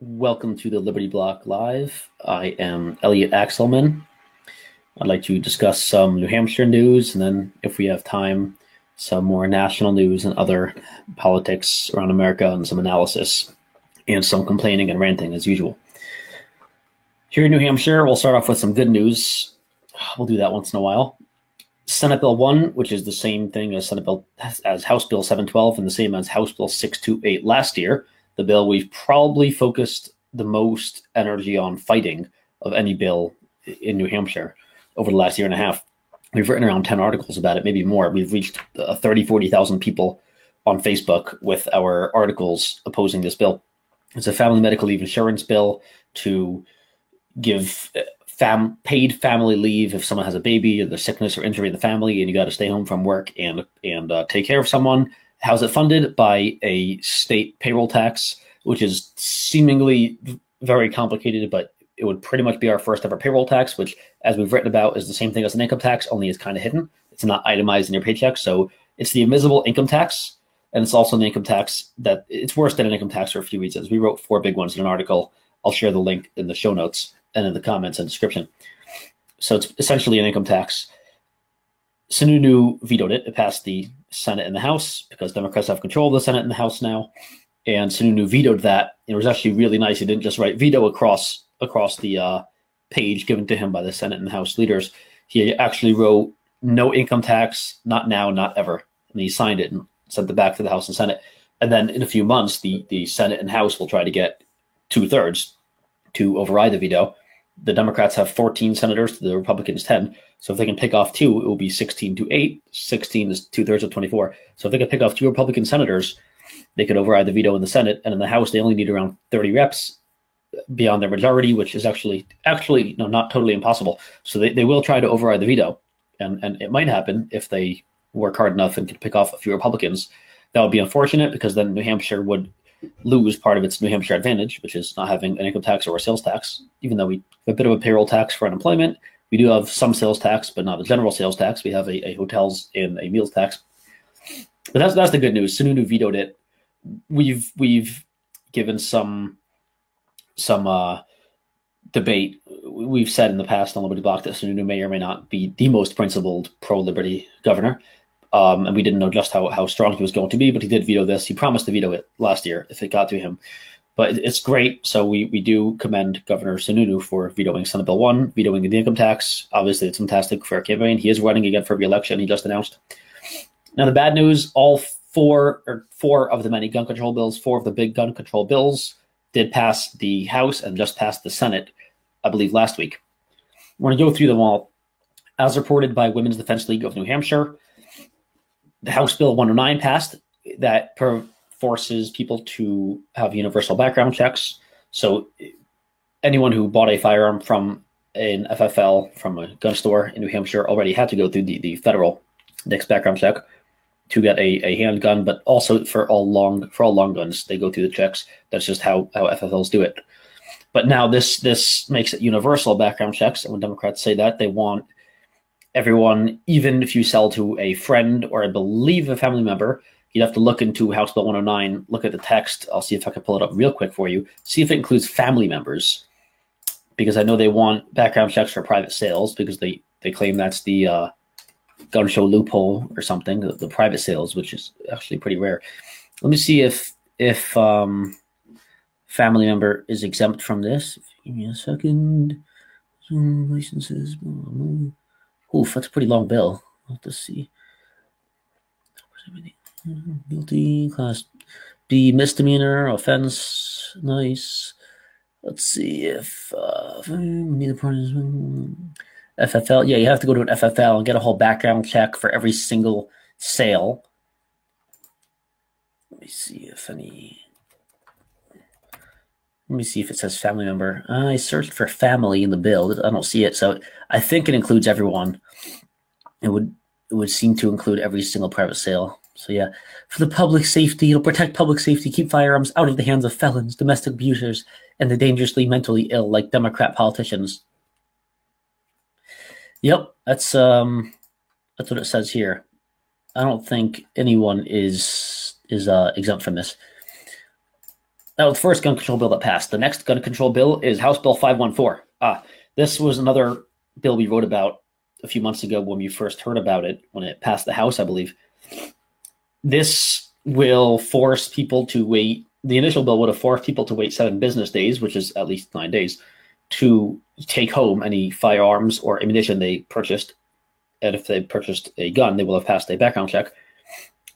Welcome to the Liberty Block Live. I am Elliot Axelman. I'd like to discuss some New Hampshire news and then, if we have time, some more national news and other politics around America and some analysis and some complaining and ranting as usual. Here in New Hampshire, we'll start off with some good news. We'll do that once in a while. Senate Bill 1, which is the same thing as Senate Bill as House Bill 712 and the same as House Bill 628 last year, the bill we've probably focused the most energy on fighting of any bill in New Hampshire over the last year and a half. We've written around 10 articles about it, maybe more. We've reached uh, 30, 40,000 people on Facebook with our articles opposing this bill. It's a family medical leave insurance bill to give uh, fam- paid family leave if someone has a baby or there's sickness or injury in the family and you got to stay home from work and and uh, take care of someone How's it funded? By a state payroll tax, which is seemingly very complicated, but it would pretty much be our first ever payroll tax, which, as we've written about, is the same thing as an income tax, only it's kind of hidden. It's not itemized in your paycheck. So it's the invisible income tax. And it's also an income tax that it's worse than an income tax for a few reasons. We wrote four big ones in an article. I'll share the link in the show notes and in the comments and description. So it's essentially an income tax. Sununu vetoed it. It passed the Senate and the House because Democrats have control of the Senate and the House now. And Sununu vetoed that. It was actually really nice. He didn't just write veto across across the uh, page given to him by the Senate and the House leaders. He actually wrote no income tax, not now, not ever. And he signed it and sent it back to the House and Senate. And then in a few months, the, the Senate and House will try to get two thirds to override the veto. The Democrats have 14 senators, the Republicans 10. So if they can pick off two, it will be 16 to 8. 16 is two thirds of 24. So if they can pick off two Republican senators, they could override the veto in the Senate. And in the House, they only need around 30 reps beyond their majority, which is actually actually no, not totally impossible. So they, they will try to override the veto. And and it might happen if they work hard enough and can pick off a few Republicans. That would be unfortunate because then New Hampshire would lose part of its New Hampshire advantage, which is not having an income tax or a sales tax, even though we have a bit of a payroll tax for unemployment we do have some sales tax, but not a general sales tax. We have a, a hotels and a meals tax. But that's that's the good news. Sununu vetoed it. We've we've given some some uh, debate. We've said in the past on Liberty Block that Sununu may or may not be the most principled pro liberty governor. Um, and we didn't know just how, how strong he was going to be, but he did veto this. He promised to veto it last year if it got to him but it's great. So we, we do commend Governor Sununu for vetoing Senate Bill 1, vetoing the income tax. Obviously, it's fantastic for our campaign. He is running again for re-election. He just announced. Now, the bad news, all four or four of the many gun control bills, four of the big gun control bills did pass the House and just passed the Senate, I believe, last week. We're going to go through them all. As reported by Women's Defense League of New Hampshire, the House Bill 109 passed that per, forces people to have universal background checks. So anyone who bought a firearm from an FFL from a gun store in New Hampshire already had to go through the, the federal NICS background check to get a, a handgun, but also for all long for all long guns, they go through the checks. That's just how, how FFLs do it. But now this this makes it universal background checks. And when Democrats say that, they want everyone, even if you sell to a friend or I believe a family member, you'd have to look into House Bill 109, look at the text. I'll see if I can pull it up real quick for you. See if it includes family members, because I know they want background checks for private sales because they they claim that's the uh, gun show loophole or something, the, the, private sales, which is actually pretty rare. Let me see if if um, family member is exempt from this. Give me a second. Licenses. Oof, that's a pretty long bill. Let's see. Guilty, class B misdemeanor, offense. Nice. Let's see if uh, FFL. Yeah, you have to go to an FFL and get a whole background check for every single sale. Let me see if any. Let me see if it says family member. I searched for family in the bill. I don't see it, so I think it includes everyone. It would it would seem to include every single private sale. So yeah, for the public safety, it'll protect public safety, keep firearms out of the hands of felons, domestic abusers, and the dangerously mentally ill, like Democrat politicians. Yep, that's um, that's what it says here. I don't think anyone is is uh, exempt from this. That was the first gun control bill that passed. The next gun control bill is House Bill 514. Ah, this was another bill we wrote about a few months ago when we first heard about it, when it passed the House, I believe. This will force people to wait. The initial bill would have forced people to wait seven business days, which is at least nine days, to take home any firearms or ammunition they purchased. And if they purchased a gun, they will have passed a background check.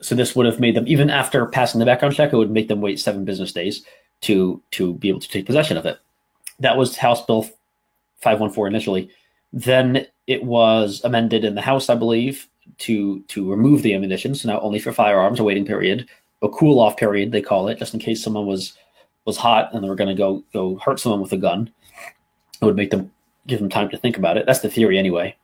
So this would have made them, even after passing the background check, it would make them wait seven business days to to be able to take possession of it. That was House Bill 514 initially. Then it was amended in the House, I believe, to to remove the ammunition. So now only for firearms, a waiting period, a cool off period, they call it, just in case someone was was hot and they were going to go go hurt someone with a gun. It would make them give them time to think about it. That's the theory anyway.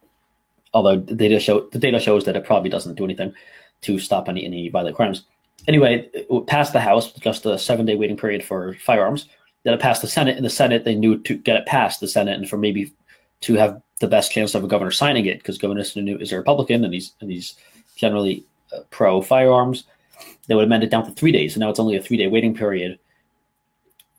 Although the data show the data shows that it probably doesn't do anything to stop any any violent crimes. Anyway, it passed the House, with just a seven day waiting period for firearms. Then it passed the Senate. In the Senate, they knew to get it past the Senate and for maybe to have the best chance of a governor signing it because Governor Sununu is a Republican and he's and he's generally uh, pro firearms. They would amend it down to three days, and now it's only a three day waiting period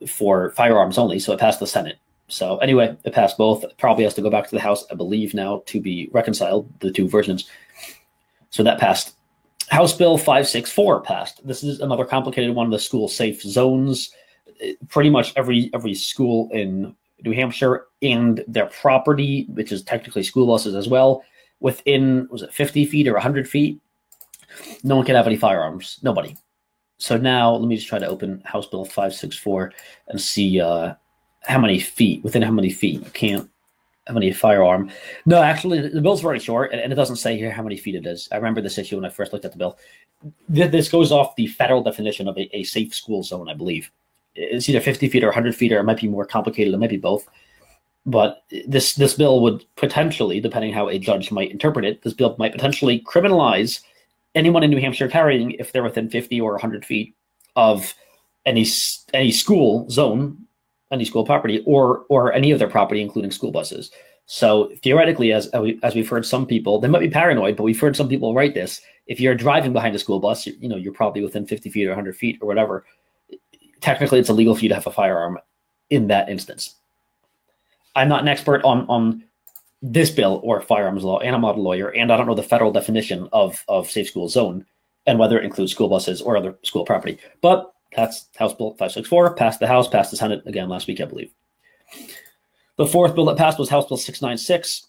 for firearms only. So it passed the Senate. So anyway, it passed both. It probably has to go back to the House, I believe, now to be reconciled the two versions. So that passed. House Bill 564 passed. This is another complicated one. Of the school safe zones. Pretty much every every school in New Hampshire and their property, which is technically school buses as well, within was it 50 feet or 100 feet, no one can have any firearms. Nobody. So now let me just try to open House Bill 564 and see uh, how many feet within how many feet you can't have any firearm. No, actually, the bill's very short, and, it doesn't say here how many feet it is. I remember this issue when I first looked at the bill. This goes off the federal definition of a, a safe school zone, I believe it's either 50 feet or 100 feet, or it might be more complicated. It might be both. But this this bill would potentially, depending how a judge might interpret it, this bill might potentially criminalize anyone in New Hampshire carrying if they're within 50 or 100 feet of any any school zone, any school property, or or any of their property, including school buses. So theoretically, as as we've heard some people, they might be paranoid, but we've heard some people write this. If you're driving behind a school bus, you, know you're probably within 50 feet or 100 feet or whatever technically it's illegal for you to have a firearm in that instance. I'm not an expert on on this bill or firearms law, and I'm not a lawyer, and I don't know the federal definition of of safe school zone and whether it includes school buses or other school property. But that's House Bill 564, passed the House, passed the Senate again last week, I believe. The fourth bill that passed was House Bill 696.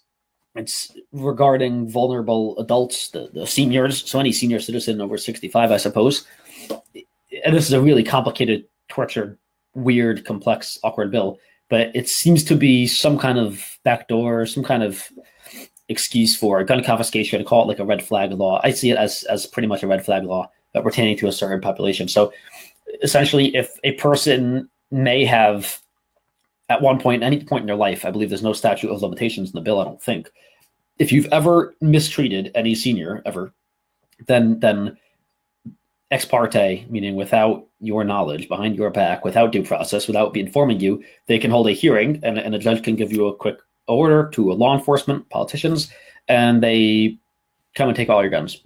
It's regarding vulnerable adults, the, the seniors, so any senior citizen over 65, I suppose. And this is a really complicated tortured, weird, complex, awkward bill. But it seems to be some kind of backdoor, some kind of excuse for gun confiscation. Call it like a red flag law. I see it as as pretty much a red flag law, but pertaining to a certain population. So essentially, if a person may have at one point, any point in their life, I believe there's no statute of limitations in the bill. I don't think. If you've ever mistreated any senior ever, then then ex parte, meaning without your knowledge, behind your back, without due process, without informing you, they can hold a hearing and, and a judge can give you a quick order to law enforcement, politicians, and they come and take all your guns.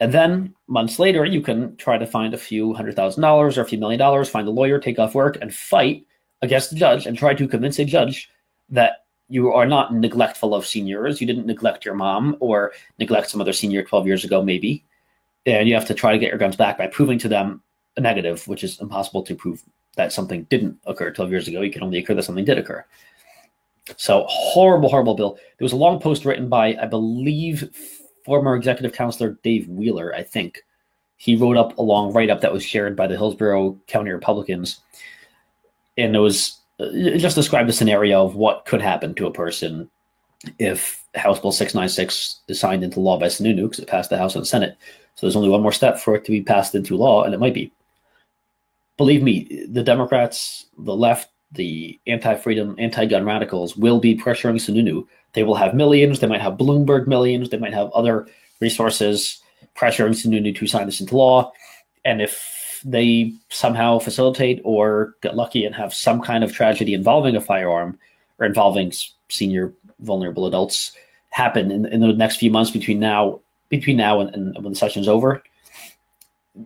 And then months later, you can try to find a few hundred thousand dollars or a few million dollars, find a lawyer, take off work, and fight against the judge and try to convince a judge that you are not neglectful of seniors. You didn't neglect your mom or neglect some other senior 12 years ago, maybe and you have to try to get your guns back by proving to them a negative, which is impossible to prove that something didn't occur 12 years ago. You can only occur that something did occur. So horrible, horrible bill. There was a long post written by, I believe, former executive councilor Dave Wheeler, I think. He wrote up a long write up that was shared by the Hillsborough County Republicans. And it was it just described a scenario of what could happen to a person if House Bill 696 is signed into law by Sununu, because it passed the House and Senate. So there's only one more step for it to be passed into law, and it might be. Believe me, the Democrats, the left, the anti-freedom, anti-gun radicals will be pressuring Sununu. They will have millions. They might have Bloomberg millions. They might have other resources pressuring Sununu to sign this into law. And if they somehow facilitate or get lucky and have some kind of tragedy involving a firearm or involving senior vulnerable adults happen in, in the next few months between now between now and, and when the session's over,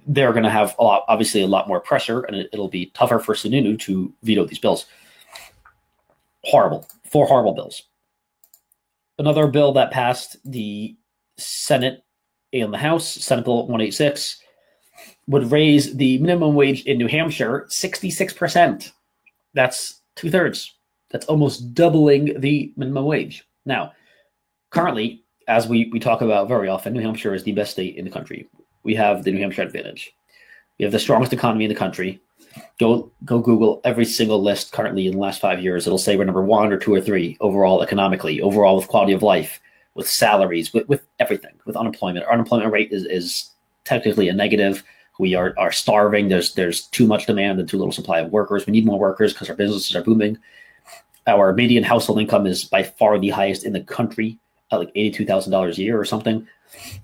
they're going to have a lot, obviously, a lot more pressure, and it, will be tougher for Sununu to veto these bills. Horrible, four horrible bills. Another bill that passed the Senate and the House, Senate Bill 186, would raise the minimum wage in New Hampshire 66%. That's two thirds. That's almost doubling the minimum wage. Now, currently, as we, we talk about very often, New Hampshire is the best state in the country. We have the New Hampshire advantage. We have the strongest economy in the country. Go go Google every single list currently in the last five years. It'll say we're number one or two or three overall economically, overall with quality of life, with salaries, with, with everything, with unemployment. Our unemployment rate is, is technically a negative. We are, are starving. There's there's too much demand and too little supply of workers. We need more workers because our businesses are booming. Our median household income is by far the highest in the country, at like eighty-two thousand dollars a year or something.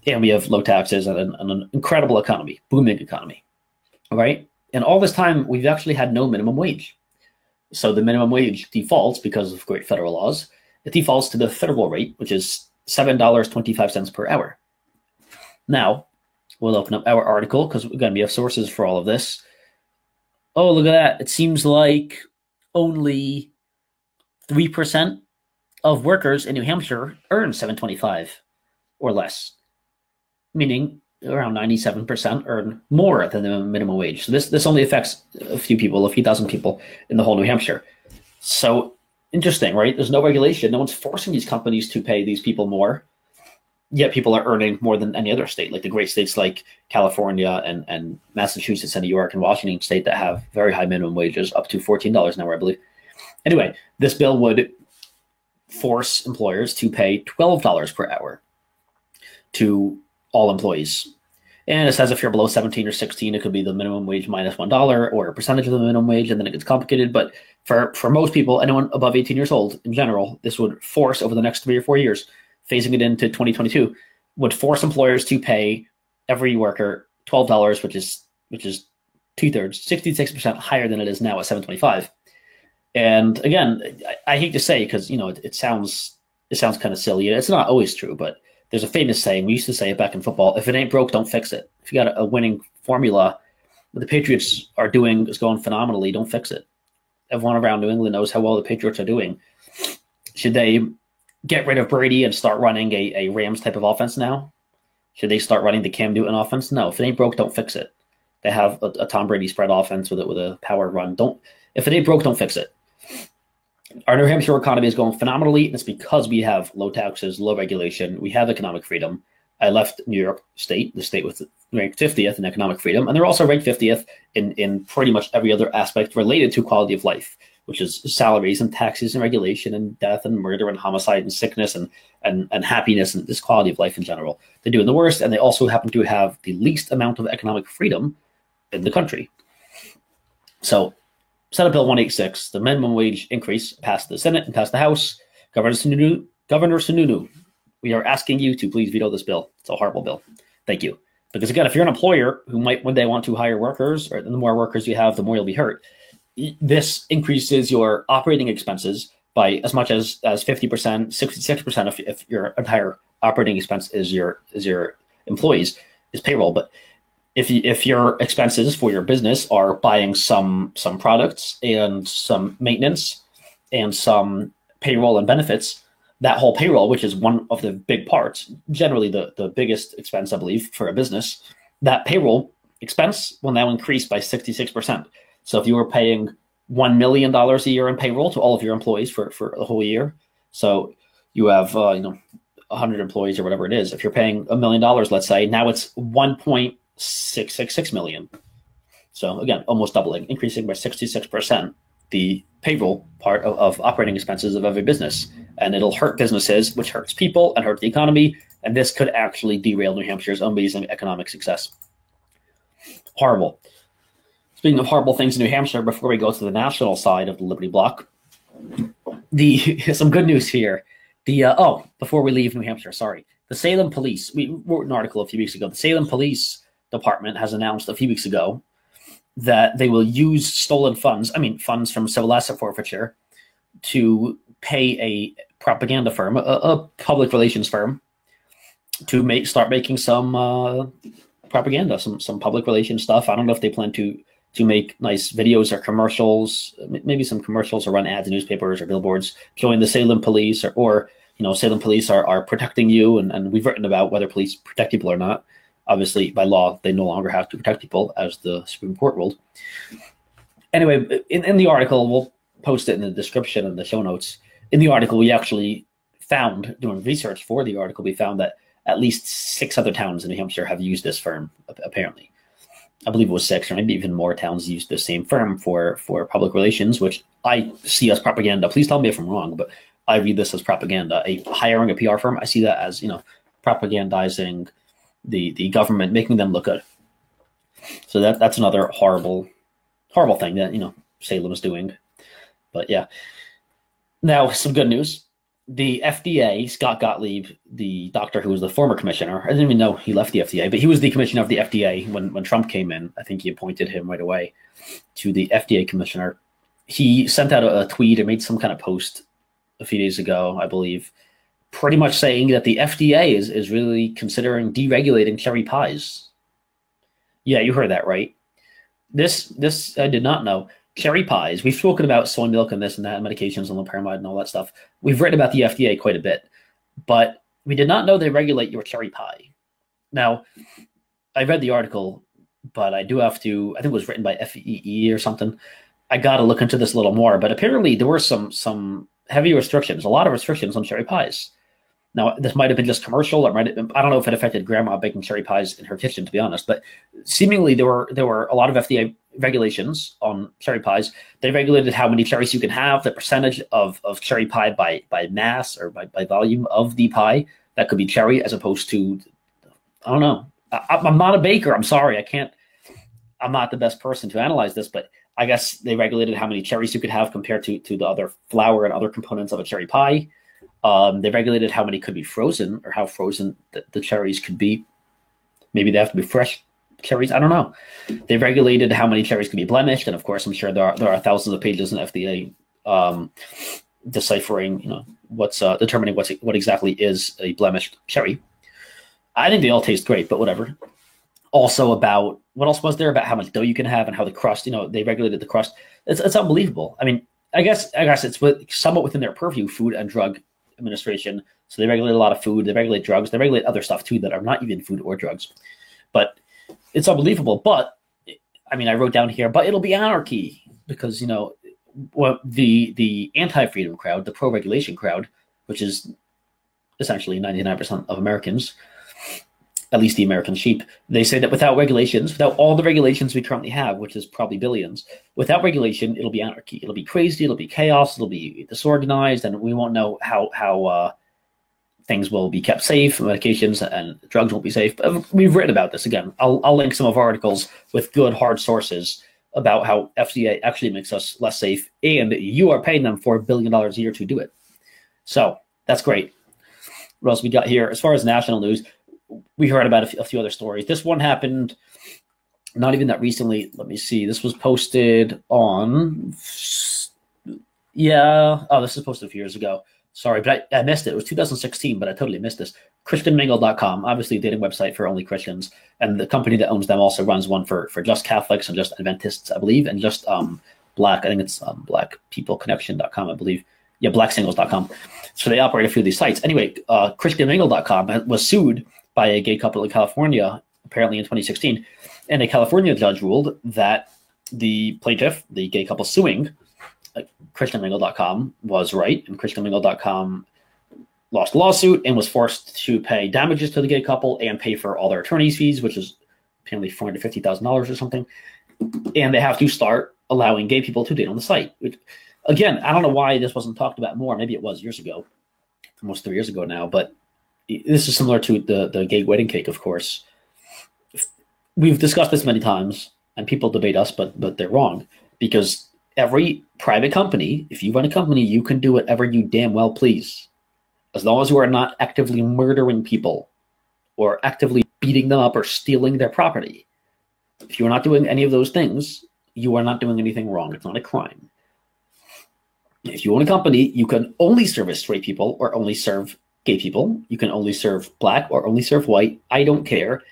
And we have low taxes and an, an incredible economy, booming economy. All right. And all this time, we've actually had no minimum wage. So the minimum wage defaults because of great federal laws. It defaults to the federal rate, which is $7.25 per hour. Now, we'll open up our article because we're going to be have sources for all of this. Oh, look at that. It seems like only 3% of workers in New Hampshire earn 725 or less, meaning around 97% earn more than the minimum wage. So this, this only affects a few people, a few thousand people in the whole New Hampshire. So interesting, right? There's no regulation. No one's forcing these companies to pay these people more. Yet people are earning more than any other state, like the great states like California and, and Massachusetts and New York and Washington state that have very high minimum wages, up to $14 an hour, I believe. Anyway, this bill would force employers to pay $12 per hour to all employees. And it says if you're below 17 or 16, it could be the minimum wage minus 1 or a percentage of the minimum wage, and then it gets complicated. But for, for most people, anyone above 18 years old in general, this would force over the next three or four years, phasing it into 2022, would force employers to pay every worker $12, which is which is two thirds, 66% higher than it is now at 725. And again, I, I hate to say because you know it, it sounds it sounds kind of silly. It's not always true, but there's a famous saying we used to say it back in football: "If it ain't broke, don't fix it." If you got a, winning formula, what the Patriots are doing is going phenomenally. Don't fix it. Everyone around New England knows how well the Patriots are doing. Should they get rid of Brady and start running a, a Rams type of offense now? Should they start running the Cam Newton offense? No. If it ain't broke, don't fix it. They have a, a Tom Brady spread offense with it with a power run. Don't if it ain't broke, don't fix it our New Hampshire economy is going phenomenally, and it's because we have low taxes, low regulation, we have economic freedom. I left New York State, the state with ranked 50th in economic freedom, and they're also ranked 50th in, in pretty much every other aspect related to quality of life, which is salaries and taxes and regulation and death and murder and homicide and sickness and, and, and happiness and this quality of life in general. They're doing the worst, and they also happen to have the least amount of economic freedom in the country. So Senate Bill 186, the minimum wage increase, passed the Senate and passed the House. Governor Sununu, Governor Sununu, we are asking you to please veto this bill. It's a horrible bill. Thank you. Because again, if you're an employer who might one day want to hire workers, or the more workers you have, the more you'll be hurt. This increases your operating expenses by as much as as 50%, 66% if, if your entire operating expense is your is your employees is payroll. But if you, if your expenses for your business are buying some some products and some maintenance and some payroll and benefits, that whole payroll, which is one of the big parts, generally the, the biggest expense, I believe, for a business, that payroll expense will now increase by 66%. So if you were paying $1 million a year in payroll to all of your employees for, for a whole year, so you have, uh, you know, 100 employees or whatever it is, if you're paying a million dollars, let's say, now it's 1. 666 million. So again, almost doubling, increasing by 66% the payroll part of, of, operating expenses of every business. And it'll hurt businesses, which hurts people and hurt the economy. And this could actually derail New Hampshire's amazing economic success. Horrible. Speaking of horrible things in New Hampshire, before we go to the national side of the Liberty Block, the some good news here. The uh, oh, before we leave New Hampshire, sorry, the Salem Police. We wrote an article a few weeks ago. The Salem Police Department has announced a few weeks ago that they will use stolen funds, I mean, funds from civil asset forfeiture, to pay a propaganda firm, a, a public relations firm, to make start making some uh, propaganda, some some public relations stuff. I don't know if they plan to to make nice videos or commercials, maybe some commercials or run ads in newspapers or billboards showing the Salem police or, or you know, Salem police are, are protecting you. And, and we've written about whether police protect people or not. Obviously, by law, they no longer have to protect people, as the Supreme Court ruled. Anyway, in, in the article, we'll post it in the description and the show notes. In the article, we actually found, doing research for the article, we found that at least six other towns in New Hampshire have used this firm, apparently. I believe it was six or maybe even more towns used the same firm for for public relations, which I see as propaganda. Please tell me if I'm wrong, but I read this as propaganda. A hiring a PR firm, I see that as you know propagandizing the the government, making them look good. So that that's another horrible horrible thing that you know Salem is doing. But yeah. Now some good news the FDA, Scott Gottlieb, the doctor who was the former commissioner, I didn't even know he left the FDA, but he was the commissioner of the FDA when, when Trump came in. I think he appointed him right away to the FDA commissioner. He sent out a, a tweet or made some kind of post a few days ago, I believe, pretty much saying that the FDA is, is really considering deregulating cherry pies. Yeah, you heard that right. This this I did not know cherry pies. We've spoken about soy milk and this and that, and medications and loperamide and all that stuff. We've written about the FDA quite a bit, but we did not know they regulate your cherry pie. Now, I read the article, but I do have to. I think it was written by FEE or something. I got to look into this a little more, but apparently there were some some heavy restrictions, a lot of restrictions on cherry pies. Now, this might have been just commercial, or might been, I don't know if it affected grandma baking cherry pies in her kitchen, to be honest. But seemingly there were there were a lot of FDA regulations on cherry pies. They regulated how many cherries you can have, the percentage of, of cherry pie by by mass or by, by volume of the pie that could be cherry, as opposed to I don't know. I, I'm not a baker. I'm sorry, I can't. I'm not the best person to analyze this, but I guess they regulated how many cherries you could have compared to to the other flour and other components of a cherry pie. Um, they regulated how many could be frozen or how frozen the, the cherries could be. Maybe they have to be fresh cherries. I don't know. They regulated how many cherries could be blemished, and of course, I'm sure there are there are thousands of pages in FDA um, deciphering, you know, what's uh, determining what's what exactly is a blemished cherry. I think they all taste great, but whatever. Also about what else was there about how much dough you can have and how the crust, you know, they regulated the crust. It's, it's unbelievable. I mean, I guess I guess it's with, somewhat within their purview, Food and Drug Administration. So they regulate a lot of food. They regulate drugs. They regulate other stuff too that are not even food or drugs. But it's unbelievable. But I mean, I wrote down here, but it'll be anarchy because you know the the anti-freedom crowd, the pro-regulation crowd, which is essentially 99% of Americans, at least the American sheep, they say that without regulations, without all the regulations we currently have, which is probably billions, without regulation, it'll be anarchy. It'll be crazy. It'll be chaos. It'll be disorganized, and we won't know how how uh, things will be kept safe, medications and drugs won't be safe. But we've written about this again. I'll I'll link some of our articles with good hard sources about how FDA actually makes us less safe, and you are paying them for a billion dollars a year to do it. So that's great. What else we got here? As far as national news, we heard about a few, a few other stories. This one happened not even that recently. Let me see. This was posted on. Yeah. Oh, this was posted a few years ago. Sorry, but I, I missed it. It was 2016, but I totally missed this. ChristianMingle.com, obviously a dating website for only Christians, and the company that owns them also runs one for for just Catholics and just Adventists, I believe, and just um black. I think it's um, blackpeopleconnection.com, I believe. Yeah, blacksingles.com. So they operate a few of these sites. Anyway, uh, ChristianMingle.com was sued by a gay couple in California, apparently in 2016. And a California judge ruled that the plaintiff, the gay couple suing uh, ChristianMingle.com, was right, and ChristianMingle.com lost a lawsuit and was forced to pay damages to the gay couple and pay for all their attorney's fees, which is apparently $450,000 or something. And they have to start allowing gay people to date on the site. Again, I don't know why this wasn't talked about more. Maybe it was years ago, almost three years ago now, but this is similar to the the gay wedding cake, of course. We've discussed this many times, and people debate us, but but they're wrong because every private company, if you run a company, you can do whatever you damn well please, as long as you are not actively murdering people or actively beating them up or stealing their property. If you're not doing any of those things, you are not doing anything wrong. It's not a crime. If you own a company, you can only service straight people or only serve gay people. You can only serve black or only serve white. I don't care.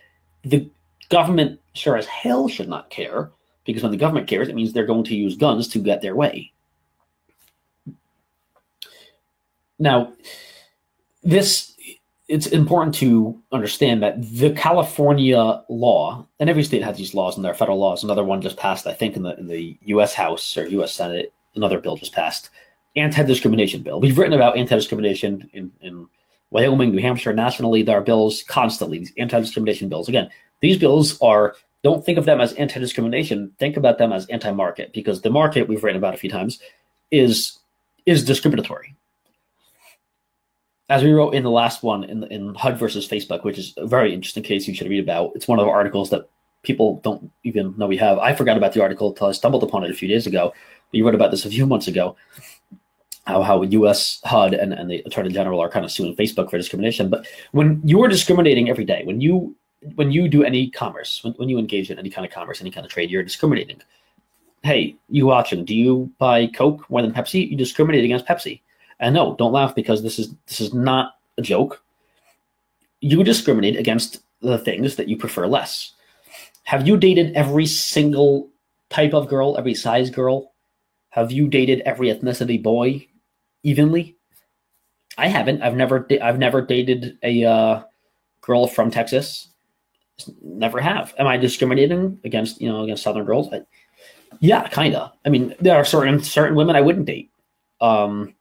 The Government sure as hell should not care because when the government cares, it means they're going to use guns to get their way. Now, this it's important to understand that the California law, and every state has these laws and there are federal laws. Another one just passed, I think, in the in the U.S. House or U.S. Senate. Another bill just passed, anti-discrimination bill. We've written about anti-discrimination in, in Wyoming, New Hampshire, nationally. There are bills constantly, these anti-discrimination bills. Again, these bills are don't think of them as anti-discrimination. Think about them as anti-market because the market we've written about a few times is is discriminatory as we wrote in the last one in in HUD versus Facebook, which is a very interesting case you should read about. It's one of the articles that people don't even know we have. I forgot about the article until I stumbled upon it a few days ago. We wrote about this a few months ago. How how U.S. HUD and, and the Attorney General are kind of suing Facebook for discrimination. But when you are discriminating every day, when you when you do any commerce, when, when you engage in any kind of commerce, any kind of trade, you're discriminating. Hey, you watching? Do you buy Coke more than Pepsi? You discriminate against Pepsi and no, don't laugh because this is this is not a joke. You discriminate against the things that you prefer less. Have you dated every single type of girl, every size girl? Have you dated every ethnicity boy evenly? I haven't. I've never. I've never dated a uh, girl from Texas. Never have. Am I discriminating against you know against Southern girls? I, yeah, kind of. I mean, there are certain certain women I wouldn't date. Um,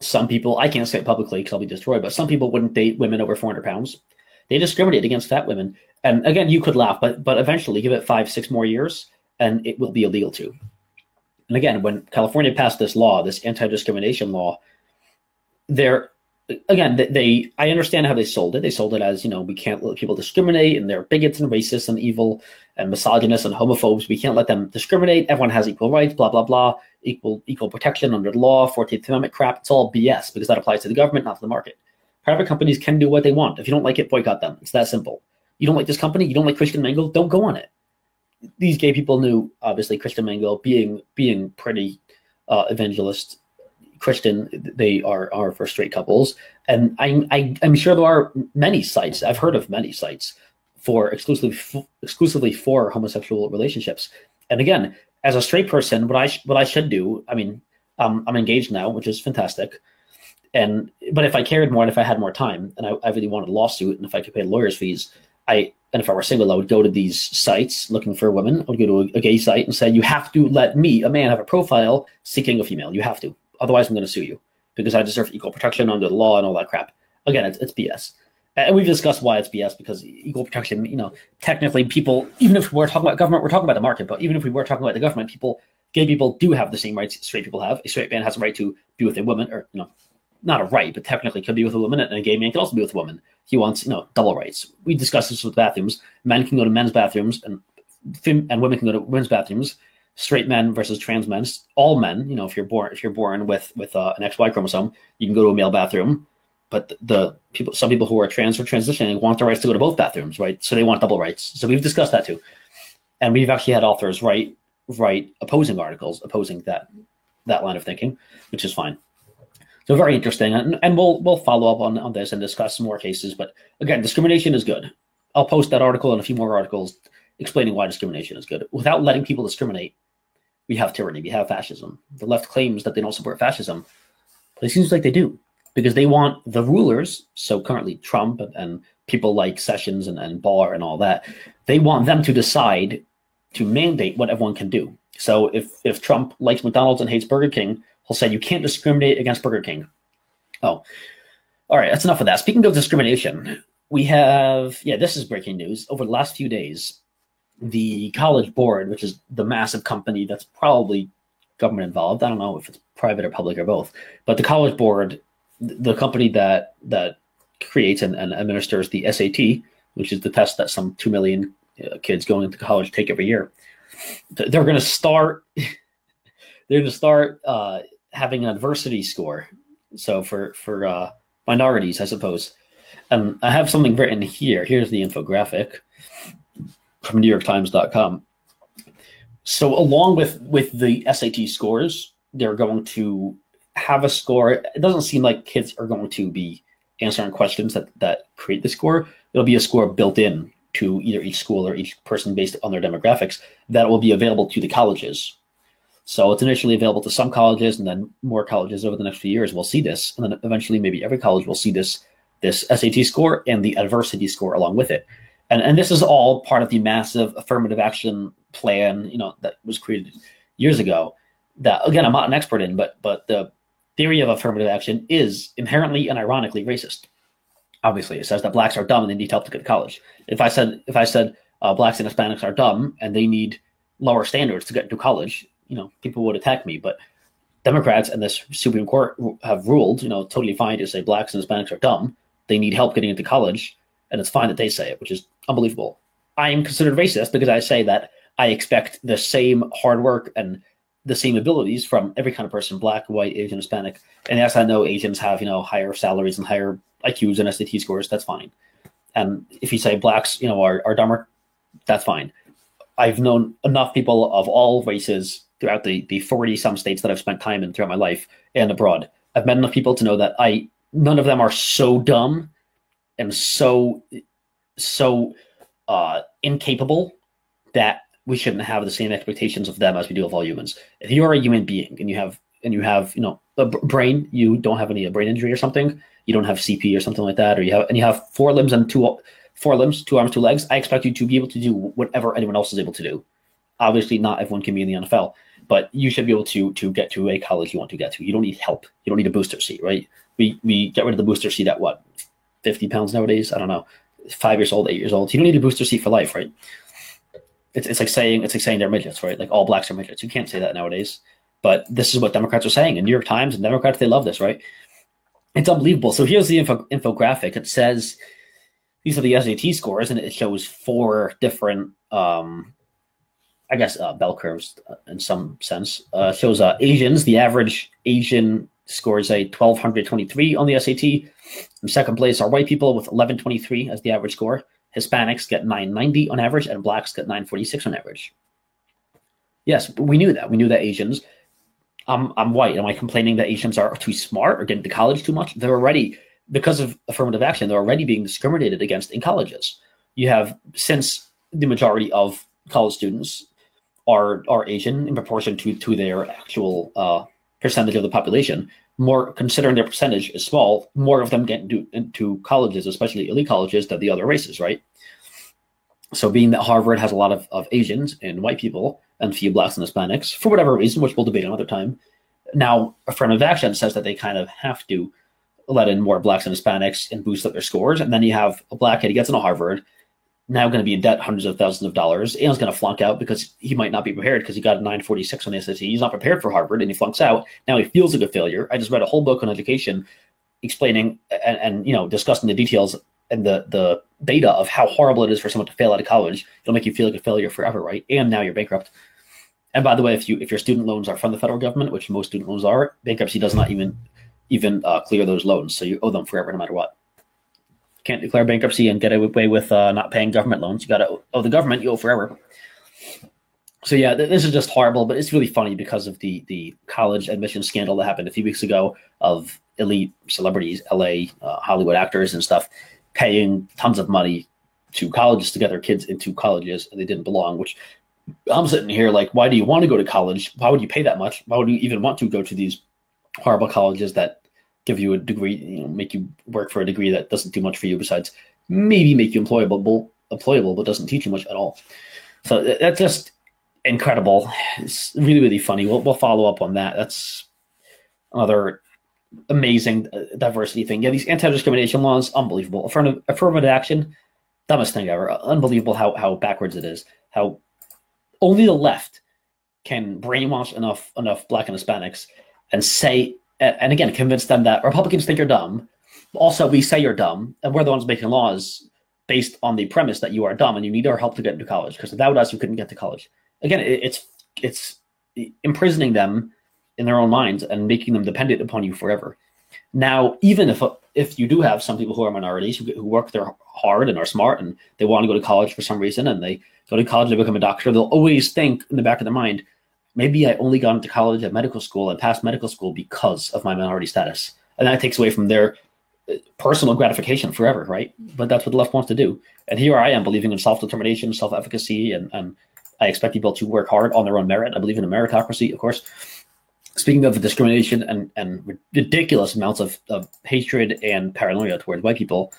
some people, I can't say it publicly because I'll be destroyed, but some people wouldn't date women over 400 pounds. They discriminate against fat women. And again, you could laugh, but but eventually, give it five, six more years, and it will be illegal too. And again, when California passed this law, this anti-discrimination law, there again they i understand how they sold it. They sold it as you know we can't let people discriminate and they're bigots and racists and evil and misogynists and homophobes. We can't let them discriminate. Everyone has equal rights blah blah blah. Equal equal protection under the law 14th amendment crap. It's all bs because that applies to the government not to the market. Private companies can do what they want. If you don't like it boycott them. It's that simple. You don't like this company? You don't like christian mingle? Don't go on it these gay people knew obviously christian mingle being being pretty uh, evangelist Christian, they are are for straight couples, and I'm I, am sure there are many sites. I've heard of many sites for exclusively exclusively for homosexual relationships. And again, as a straight person, what I sh- what I should do, I mean, um, I'm engaged now, which is fantastic. And but if I cared more and if I had more time and I, I really wanted a lawsuit and if I could pay lawyers' fees, I and if I were single, I would go to these sites looking for women. I would go to a, a gay site and say, "You have to let me, a man, have a profile seeking a female. You have to." Otherwise, I'm going to sue you because I deserve equal protection under the law and all that crap. Again, it's, it's BS. And we've discussed why it's BS because equal protection, you know, technically people, even if we're talking about government, we're talking about the market, but even if we were talking about the government, people, gay people do have the same rights straight people have. A straight man has a right to be with a woman, or, you know, not a right, but technically could be with a woman, and a gay man could also be with a woman. He wants, you know, double rights. We discussed this with bathrooms. Men can go to men's bathrooms, and and women can go to women's bathrooms straight men versus trans men. All men, you know, if you're born if you're born with with uh, an XY chromosome, you can go to a male bathroom. But the, the people, some people who are trans or transitioning want the rights to go to both bathrooms, right? So they want double rights. So we've discussed that too, and we've actually had authors write write opposing articles opposing that that line of thinking, which is fine. So very interesting, and, and we'll we'll follow up on on this and discuss some more cases. But again, discrimination is good. I'll post that article and a few more articles explaining why discrimination is good without letting people discriminate we have tyranny, we have fascism. The left claims that they don't support fascism, but it seems like they do because they want the rulers, so currently Trump and people like Sessions and, and Barr and all that, they want them to decide to mandate what everyone can do. So if if Trump likes McDonald's and hates Burger King, he'll say you can't discriminate against Burger King. Oh, all right, that's enough of that. Speaking of discrimination, we have yeah, this is breaking news. Over the last few days, the college board, which is the massive company that's probably government involved. I don't know if it's private or public or both, but the college board, the company that that creates and, and administers the SAT, which is the test that some two million uh, kids going into college take every year, they're going to start. they're going to start uh, having an adversity score. So for for uh, minorities, I suppose. And I have something written here. Here's the infographic from NewYorkTimes.com. So along with with the SAT scores, they're going to have a score. It doesn't seem like kids are going to be answering questions that that create the score. It'll be a score built in to either each school or each person based on their demographics that will be available to the colleges. So it's initially available to some colleges, and then more colleges over the next few years will see this, and then eventually maybe every college will see this this SAT score and the adversity score along with it. And and this is all part of the massive affirmative action plan, you know, that was created years ago. That again, I'm not an expert in, but but the theory of affirmative action is inherently and ironically racist. Obviously, it says that blacks are dumb and they need help to get to college. If I said if I said uh, blacks and Hispanics are dumb and they need lower standards to get into college, you know, people would attack me. But Democrats and this Supreme Court have ruled, you know, totally fine to say blacks and Hispanics are dumb. They need help getting into college, and it's fine that they say it, which is unbelievable. I am considered racist because I say that I expect the same hard work and the same abilities from every kind of person, black, white, Asian, Hispanic. And yes, I know Asians have, you know, higher salaries and higher IQs and SAT scores. That's fine. And if you say blacks, you know, are, are dumber, that's fine. I've known enough people of all races throughout the the 40 some states that I've spent time in throughout my life and abroad. I've met enough people to know that I none of them are so dumb and so so uh, incapable that we shouldn't have the same expectations of them as we do of all humans. If you are a human being and you have and you have you know a brain, you don't have any brain injury or something, you don't have CP or something like that, or you have and you have four limbs and two four limbs, two arms, two legs. I expect you to be able to do whatever anyone else is able to do. Obviously, not everyone can be in the NFL, but you should be able to to get to a college you want to get to. You don't need help. You don't need a booster seat, right? We we get rid of the booster seat at what, fifty pounds nowadays? I don't know, five years old, eight years old. You don't need a booster seat for life, right? It's, it's like saying it's like saying they're midgets, right? Like all blacks are midgets. You can't say that nowadays. But this is what Democrats are saying. In New York Times and Democrats, they love this, right? It's unbelievable. So here's the info, infographic. It says these are the SAT scores, and it shows four different, um, I guess, uh, bell curves uh, in some sense. Uh, shows uh, Asians. The average Asian scores a 1223 on the SAT. In second place are white people with 1123 as the average score. Hispanics get 990 on average, and blacks get 946 on average. Yes, we knew that. We knew that Asians. I'm I'm white. Am I complaining that Asians are too smart or getting to college too much? They're already because of affirmative action. They're already being discriminated against in colleges. You have since the majority of college students are are Asian in proportion to to their actual uh, percentage of the population. More considering their percentage is small, more of them get into, into colleges, especially elite colleges, than the other races, right? So, being that Harvard has a lot of, of Asians and white people and few blacks and Hispanics, for whatever reason, which we'll debate another time, now affirmative action says that they kind of have to let in more blacks and Hispanics and boost up their scores. And then you have a black kid, he gets into Harvard, now going to be in debt hundreds of thousands of dollars and is going to flunk out because he might not be prepared because he got a 946 on the SAT. He's not prepared for Harvard and he flunks out. Now he feels like a failure. I just read a whole book on education explaining and, and you know discussing the details and the the data of how horrible it is for someone to fail out of college. It'll make you feel like a failure forever, right? And now you're bankrupt. And by the way, if you if your student loans are from the federal government, which most student loans are, bankruptcy does not even even uh, clear those loans, so you owe them forever no matter what can't declare bankruptcy and get away with uh, not paying government loans. You got to owe the government, you owe forever. So yeah, th- this is just horrible, but it's really funny because of the the college admission scandal that happened a few weeks ago of elite celebrities, LA, uh, Hollywood actors and stuff, paying tons of money to colleges to get their kids into colleges and they didn't belong. Which I'm sitting here like, why do you want to go to college? Why would you pay that much? Why would you even want to go to these horrible colleges that give you a degree, you know, make you work for a degree that doesn't do much for you besides maybe make you employable, employable, but doesn't teach you much at all. So that's just incredible. It's really, really funny. We'll, we'll follow up on that. That's another amazing uh, diversity thing. Yeah, these anti-discrimination laws, unbelievable. Affirmative, affirmative action, dumbest thing ever. Unbelievable how how backwards it is. How only the left can brainwash enough enough black and Hispanics and say and again convince them that Republicans think you're dumb. Also, we say you're dumb, and we're the ones making laws based on the premise that you are dumb and you need our help to get into college because without us you couldn't get to college. Again, it's it's imprisoning them in their own minds and making them dependent upon you forever. Now, even if if you do have some people who are minorities who, who work there hard and are smart and they want to go to college for some reason and they go to college to become a doctor, they'll always think in the back of their mind, maybe I only got into college at medical school and passed medical school because of my minority status. And that takes away from their personal gratification forever, right? But that's what the left wants to do. And here I am believing in self determination, self efficacy, and, and I expect people to work hard on their own merit. I believe in a meritocracy, of course. Speaking of discrimination and, and ridiculous amounts of, of hatred and paranoia towards white people,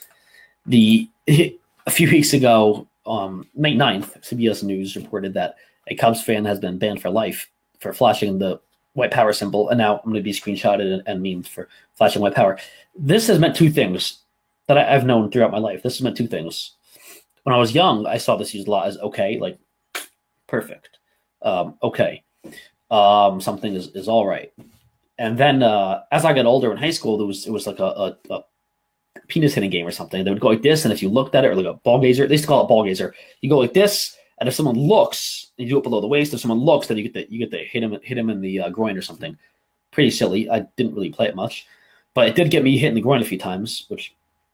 the a few weeks ago, um, May 9th, CBS News reported that a Cubs fan has been banned for life for flashing the white power symbol, and now I'm going to be screenshotted and, and memed for flashing white power. This has meant two things that I, have known throughout my life. This has meant two things. When I was young, I saw this used a lot as okay, like perfect, um, okay, um, something is, is all right. And then uh, as I got older in high school, there was it was like a, a, a penis hitting game or something. They would go like this, and if you looked at it, or like a ball gazer, they used to call it ball gazer. You go like this, and if someone looks, you do it below the waist. If someone looks, then you get the you get the hit him hit him in the uh, groin or something. Pretty silly. I didn't really play it much, but it did get me hit in the groin a few times, which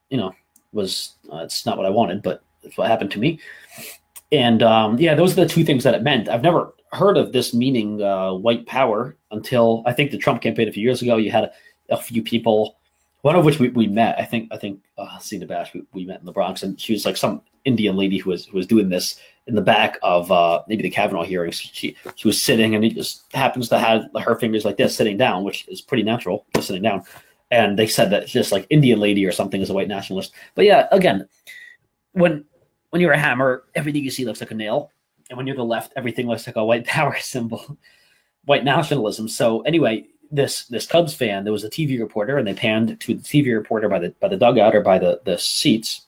you know was uh, it's not what I wanted, but it's what happened to me. And um, yeah, those are the two things that it meant. I've never heard of this meaning uh, white power until I think the Trump campaign a few years ago. You had a, a few people one of which we, we met. I think I think uh, Zina Bash we, we met in the Bronx, and she was like some Indian lady who was who was doing this in the back of uh, maybe the Kavanaugh hearings. She she was sitting, and he just happens to have her fingers like this, sitting down, which is pretty natural, just sitting down. And they said that just like Indian lady or something is a white nationalist. But yeah, again, when when you're a hammer, everything you see looks like a nail, and when you're the left, everything looks like a white power symbol, white nationalism. So anyway, this this Cubs fan, there was a TV reporter, and they panned to the TV reporter by the by the dugout or by the the seats,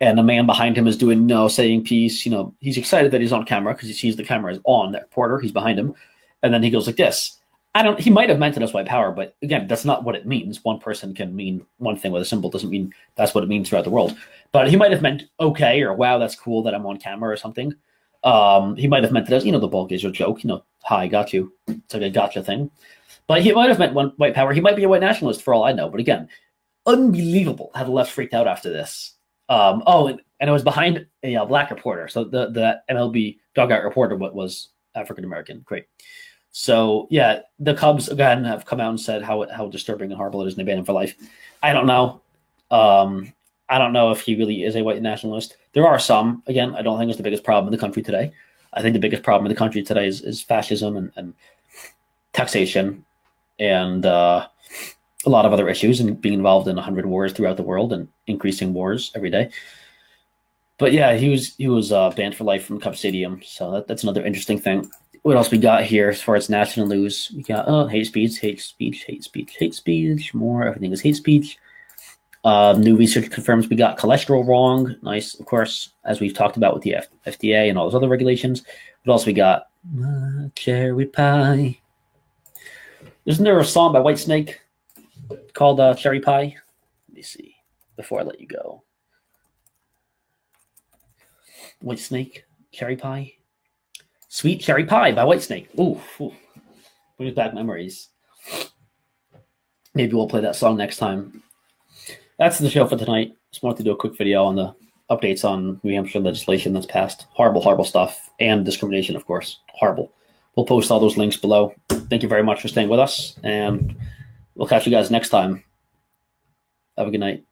and the man behind him is doing no saying peace. You know, he's excited that he's on camera because he sees the camera is on. That reporter, he's behind him, and then he goes like this. I don't. He might have meant it as white power, but again, that's not what it means. One person can mean one thing with a symbol doesn't mean that's what it means throughout the world. But he might have meant okay or wow, that's cool that I'm on camera or something. Um, he might have meant it as you know the ball gazer joke. You know, hi, got you. It's like a gotcha thing. But he might have meant one white power. He might be a white nationalist for all I know. But again, unbelievable how the left freaked out after this. Um, oh, and, and it was behind a uh, black reporter. So the the MLB dugout reporter was African American. Great. So yeah, the Cubs again have come out and said how how disturbing and horrible it is, and they ban him for life. I don't know. Um, I don't know if he really is a white nationalist. There are some. Again, I don't think it's the biggest problem in the country today. I think the biggest problem in the country today is, is fascism and, and taxation and uh, a lot of other issues and being involved in 100 wars throughout the world and increasing wars every day. But yeah, he was he was uh, banned for life from Cup Stadium, so that, that's another interesting thing. What else we got here as far as national news? We got oh hate speech, hate speech, hate speech, hate speech. More everything is hate speech. Uh, new research confirms we got cholesterol wrong. Nice, of course, as we've talked about with the F- FDA and all those other regulations. But also we got cherry pie. Isn't there a song by Whitesnake called uh, Cherry Pie? Let me see before I let you go. Whitesnake, Cherry Pie. Sweet Cherry Pie by Whitesnake. Ooh, ooh. brings back memories. Maybe we'll play that song next time. That's the show for tonight. Just wanted to do a quick video on the updates on New Hampshire legislation that's passed. Horrible, horrible stuff. And discrimination, of course. Horrible. We'll post all those links below. Thank you very much for staying with us, and we'll catch you guys next time. Have a good night.